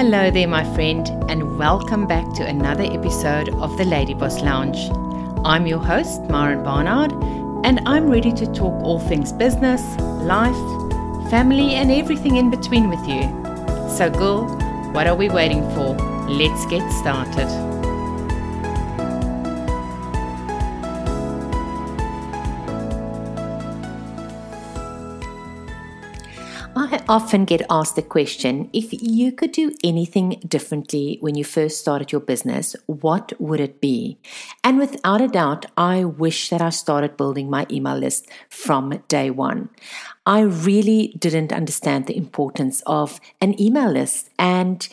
Hello there, my friend, and welcome back to another episode of the Lady Boss Lounge. I'm your host, Myron Barnard, and I'm ready to talk all things business, life, family, and everything in between with you. So, girl, what are we waiting for? Let's get started. Often get asked the question if you could do anything differently when you first started your business, what would it be? And without a doubt, I wish that I started building my email list from day one. I really didn't understand the importance of an email list. And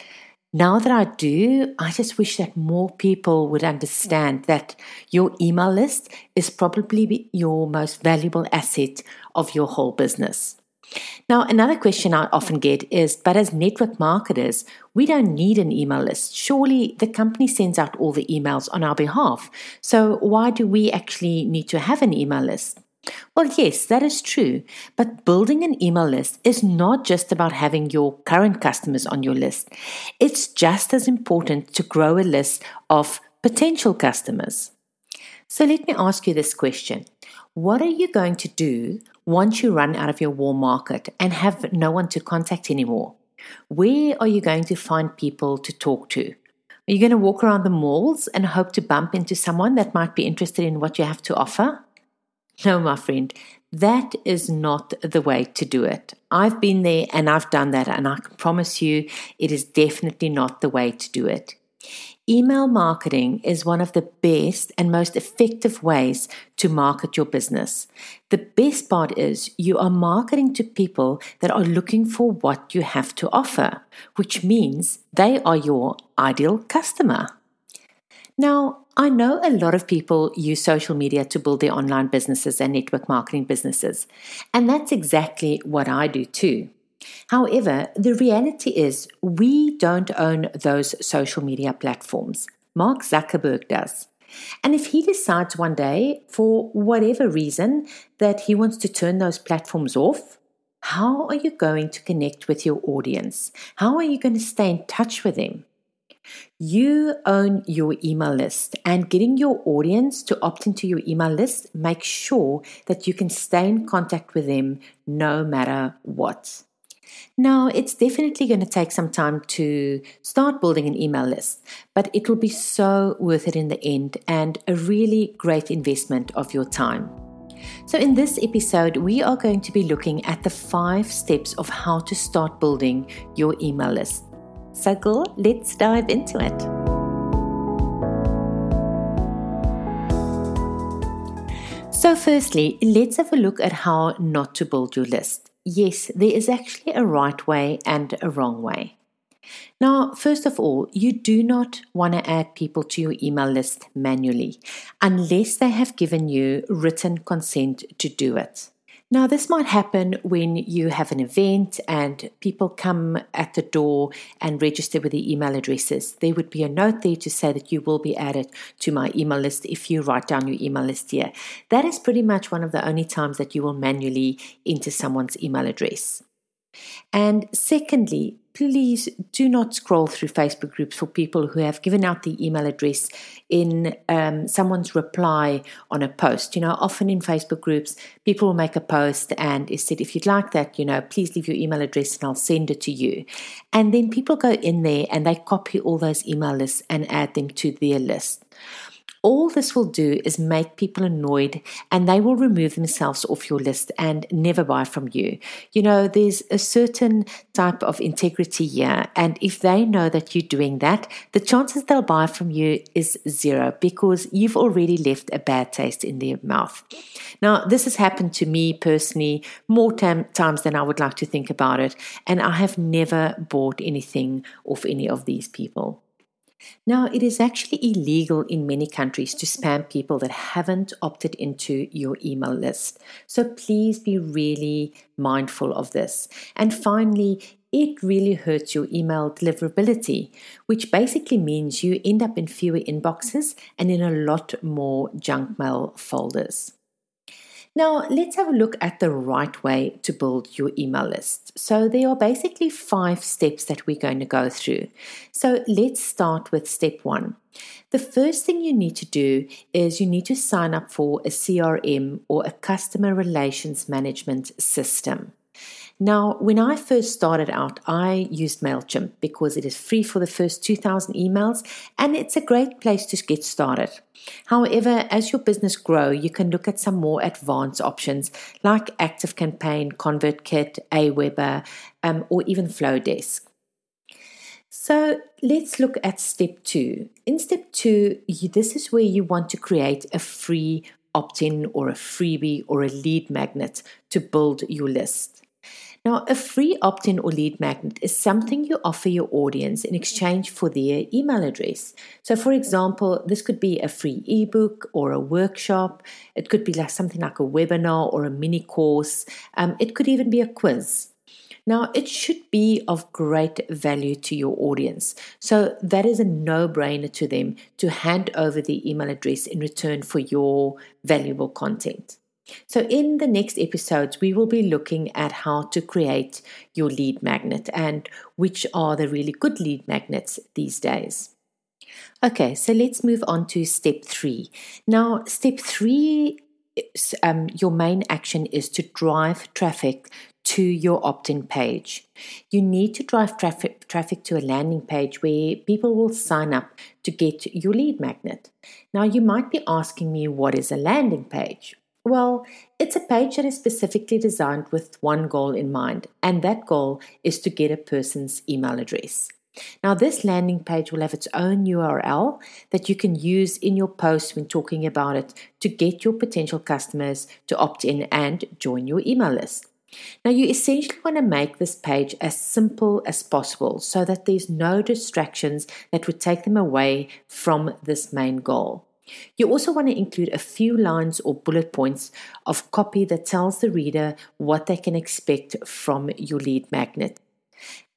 now that I do, I just wish that more people would understand that your email list is probably your most valuable asset of your whole business. Now, another question I often get is But as network marketers, we don't need an email list. Surely the company sends out all the emails on our behalf. So why do we actually need to have an email list? Well, yes, that is true. But building an email list is not just about having your current customers on your list, it's just as important to grow a list of potential customers. So let me ask you this question What are you going to do once you run out of your warm market and have no one to contact anymore, where are you going to find people to talk to? Are you going to walk around the malls and hope to bump into someone that might be interested in what you have to offer? No, my friend, that is not the way to do it. I've been there and I've done that, and I can promise you it is definitely not the way to do it. Email marketing is one of the best and most effective ways to market your business. The best part is you are marketing to people that are looking for what you have to offer, which means they are your ideal customer. Now, I know a lot of people use social media to build their online businesses and network marketing businesses, and that's exactly what I do too. However, the reality is we don't own those social media platforms. Mark Zuckerberg does. And if he decides one day, for whatever reason, that he wants to turn those platforms off, how are you going to connect with your audience? How are you going to stay in touch with them? You own your email list, and getting your audience to opt into your email list makes sure that you can stay in contact with them no matter what. Now, it's definitely going to take some time to start building an email list, but it will be so worth it in the end and a really great investment of your time. So, in this episode, we are going to be looking at the five steps of how to start building your email list. So, go, let's dive into it. So, firstly, let's have a look at how not to build your list yes, there is actually a right way and a wrong way. Now, first of all, you do not want to add people to your email list manually unless they have given you written consent to do it. Now, this might happen when you have an event and people come at the door and register with the email addresses. There would be a note there to say that you will be added to my email list if you write down your email list here. That is pretty much one of the only times that you will manually enter someone's email address. And secondly, please do not scroll through Facebook groups for people who have given out the email address in um, someone's reply on a post. You know, often in Facebook groups, people will make a post and it said, if you'd like that, you know, please leave your email address and I'll send it to you. And then people go in there and they copy all those email lists and add them to their list all this will do is make people annoyed and they will remove themselves off your list and never buy from you. You know, there's a certain type of integrity here. And if they know that you're doing that, the chances they'll buy from you is zero because you've already left a bad taste in their mouth. Now, this has happened to me personally more tam- times than I would like to think about it. And I have never bought anything off any of these people. Now, it is actually illegal in many countries to spam people that haven't opted into your email list. So please be really mindful of this. And finally, it really hurts your email deliverability, which basically means you end up in fewer inboxes and in a lot more junk mail folders. Now, let's have a look at the right way to build your email list. So, there are basically five steps that we're going to go through. So, let's start with step one. The first thing you need to do is you need to sign up for a CRM or a customer relations management system. Now, when I first started out, I used MailChimp because it is free for the first 2,000 emails and it's a great place to get started. However, as your business grow, you can look at some more advanced options like ActiveCampaign, ConvertKit, Aweber, um, or even Flodesk. So let's look at step two. In step two, this is where you want to create a free opt in or a freebie or a lead magnet to build your list. Now, a free opt in or lead magnet is something you offer your audience in exchange for their email address. So, for example, this could be a free ebook or a workshop. It could be like something like a webinar or a mini course. Um, it could even be a quiz. Now, it should be of great value to your audience. So, that is a no brainer to them to hand over the email address in return for your valuable content. So, in the next episodes, we will be looking at how to create your lead magnet and which are the really good lead magnets these days. Okay, so let's move on to step three. Now, step three, um, your main action is to drive traffic to your opt in page. You need to drive traffic, traffic to a landing page where people will sign up to get your lead magnet. Now, you might be asking me, what is a landing page? Well, it's a page that is specifically designed with one goal in mind, and that goal is to get a person's email address. Now, this landing page will have its own URL that you can use in your post when talking about it to get your potential customers to opt in and join your email list. Now, you essentially want to make this page as simple as possible so that there's no distractions that would take them away from this main goal. You also want to include a few lines or bullet points of copy that tells the reader what they can expect from your lead magnet.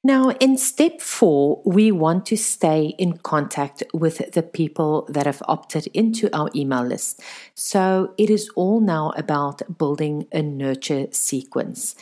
Now, in step four, we want to stay in contact with the people that have opted into our email list. So it is all now about building a nurture sequence.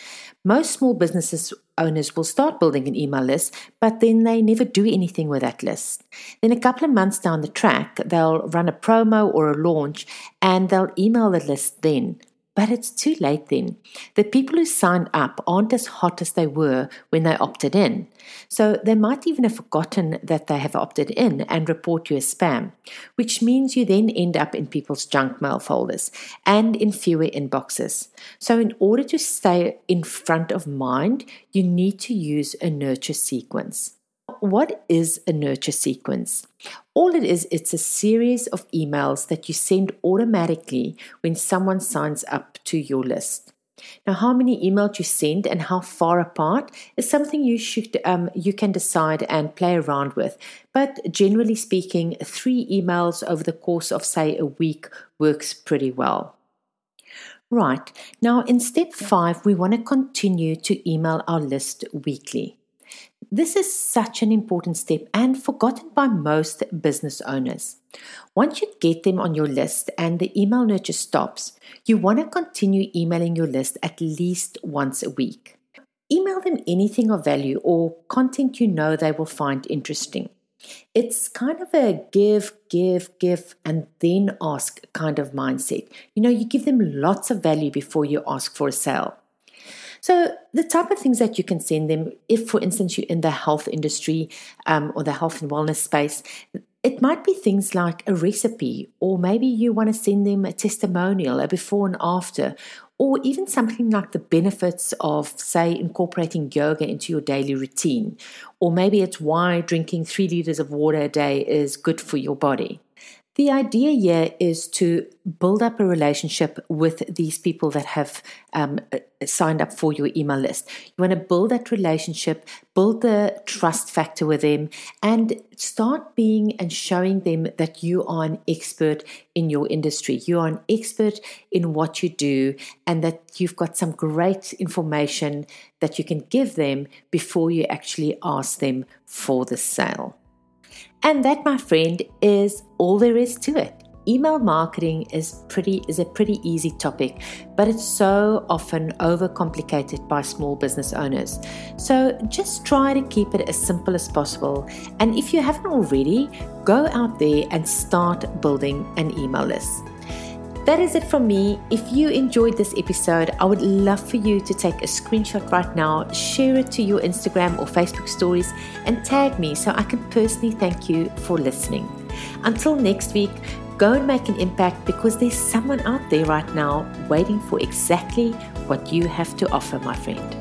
Most small businesses owners will start building an email list, but then they never do anything with that list. Then, a couple of months down the track, they'll run a promo or a launch and they'll email the list then. But it's too late then. The people who signed up aren't as hot as they were when they opted in. So they might even have forgotten that they have opted in and report you as spam, which means you then end up in people's junk mail folders and in fewer inboxes. So, in order to stay in front of mind, you need to use a nurture sequence what is a nurture sequence? All it is, it's a series of emails that you send automatically when someone signs up to your list. Now, how many emails you send and how far apart is something you should um, you can decide and play around with. But generally speaking, three emails over the course of say a week works pretty well. Right now, in step five, we want to continue to email our list weekly. This is such an important step and forgotten by most business owners. Once you get them on your list and the email nurture stops, you want to continue emailing your list at least once a week. Email them anything of value or content you know they will find interesting. It's kind of a give, give, give, and then ask kind of mindset. You know, you give them lots of value before you ask for a sale. So, the type of things that you can send them, if for instance you're in the health industry um, or the health and wellness space, it might be things like a recipe, or maybe you want to send them a testimonial, a before and after, or even something like the benefits of, say, incorporating yoga into your daily routine. Or maybe it's why drinking three liters of water a day is good for your body. The idea here is to build up a relationship with these people that have um, signed up for your email list. You want to build that relationship, build the trust factor with them, and start being and showing them that you are an expert in your industry. You are an expert in what you do, and that you've got some great information that you can give them before you actually ask them for the sale. And that, my friend, is all there is to it. email marketing is pretty is a pretty easy topic, but it's so often overcomplicated by small business owners. So just try to keep it as simple as possible. And if you haven't already, go out there and start building an email list. That is it from me. If you enjoyed this episode, I would love for you to take a screenshot right now, share it to your Instagram or Facebook stories, and tag me so I can personally thank you for listening. Until next week, go and make an impact because there's someone out there right now waiting for exactly what you have to offer, my friend.